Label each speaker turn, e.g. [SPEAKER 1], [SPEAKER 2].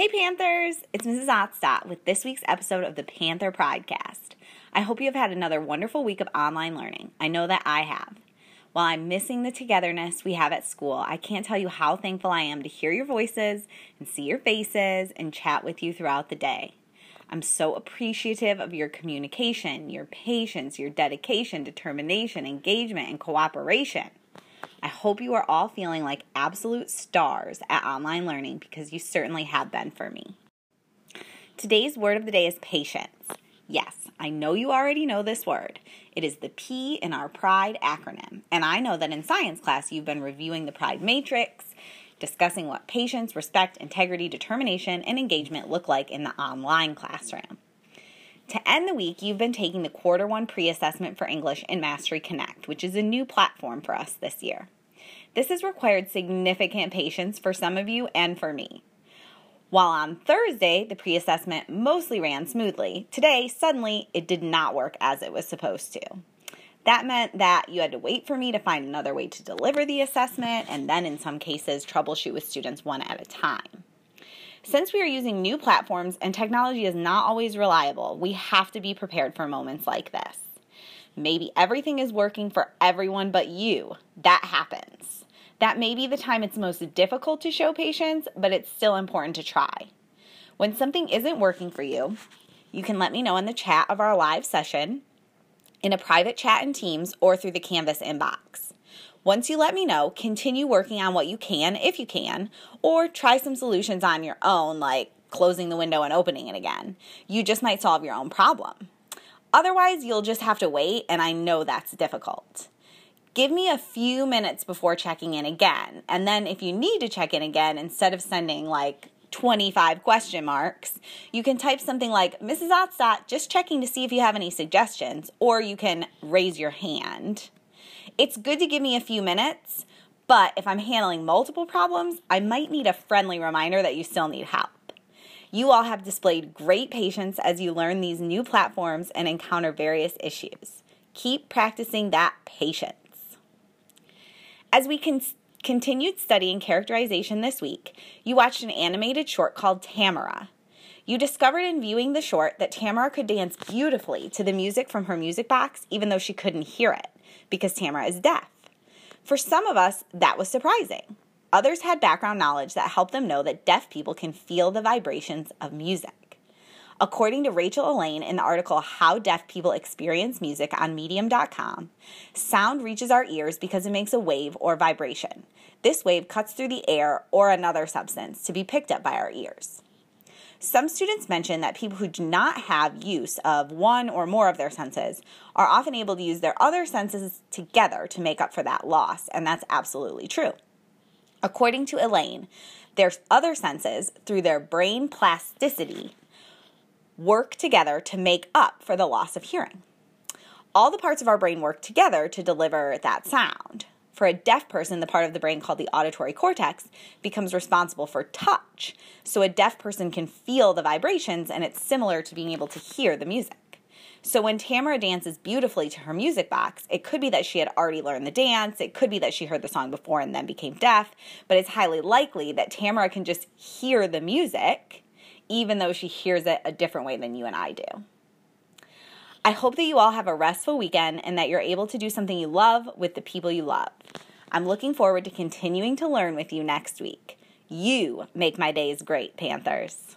[SPEAKER 1] Hey Panthers! It's Mrs. Otstot with this week's episode of the Panther Podcast. I hope you have had another wonderful week of online learning. I know that I have. While I'm missing the togetherness we have at school, I can't tell you how thankful I am to hear your voices and see your faces and chat with you throughout the day. I'm so appreciative of your communication, your patience, your dedication, determination, engagement, and cooperation. I hope you are all feeling like absolute stars at online learning because you certainly have been for me. Today's word of the day is patience. Yes, I know you already know this word. It is the P in our PRIDE acronym. And I know that in science class you've been reviewing the PRIDE matrix, discussing what patience, respect, integrity, determination, and engagement look like in the online classroom. To end the week, you've been taking the quarter one pre assessment for English in Mastery Connect, which is a new platform for us this year. This has required significant patience for some of you and for me. While on Thursday, the pre assessment mostly ran smoothly, today, suddenly, it did not work as it was supposed to. That meant that you had to wait for me to find another way to deliver the assessment, and then in some cases, troubleshoot with students one at a time. Since we are using new platforms and technology is not always reliable, we have to be prepared for moments like this. Maybe everything is working for everyone but you. That happens. That may be the time it's most difficult to show patience, but it's still important to try. When something isn't working for you, you can let me know in the chat of our live session, in a private chat in Teams, or through the Canvas inbox. Once you let me know, continue working on what you can, if you can, or try some solutions on your own, like closing the window and opening it again. You just might solve your own problem. Otherwise, you'll just have to wait, and I know that's difficult. Give me a few minutes before checking in again, and then if you need to check in again, instead of sending like 25 question marks, you can type something like, Mrs. Otstot, just checking to see if you have any suggestions, or you can raise your hand. It's good to give me a few minutes, but if I'm handling multiple problems, I might need a friendly reminder that you still need help. You all have displayed great patience as you learn these new platforms and encounter various issues. Keep practicing that patience. As we con- continued studying characterization this week, you watched an animated short called Tamara. You discovered in viewing the short that Tamara could dance beautifully to the music from her music box, even though she couldn't hear it because Tamara is deaf. For some of us, that was surprising. Others had background knowledge that helped them know that deaf people can feel the vibrations of music. According to Rachel Elaine in the article How Deaf People Experience Music on Medium.com, sound reaches our ears because it makes a wave or vibration. This wave cuts through the air or another substance to be picked up by our ears. Some students mention that people who do not have use of one or more of their senses are often able to use their other senses together to make up for that loss, and that's absolutely true. According to Elaine, their other senses, through their brain plasticity, work together to make up for the loss of hearing. All the parts of our brain work together to deliver that sound. For a deaf person, the part of the brain called the auditory cortex becomes responsible for touch. So a deaf person can feel the vibrations, and it's similar to being able to hear the music. So when Tamara dances beautifully to her music box, it could be that she had already learned the dance, it could be that she heard the song before and then became deaf, but it's highly likely that Tamara can just hear the music, even though she hears it a different way than you and I do. I hope that you all have a restful weekend and that you're able to do something you love with the people you love. I'm looking forward to continuing to learn with you next week. You make my days great, Panthers.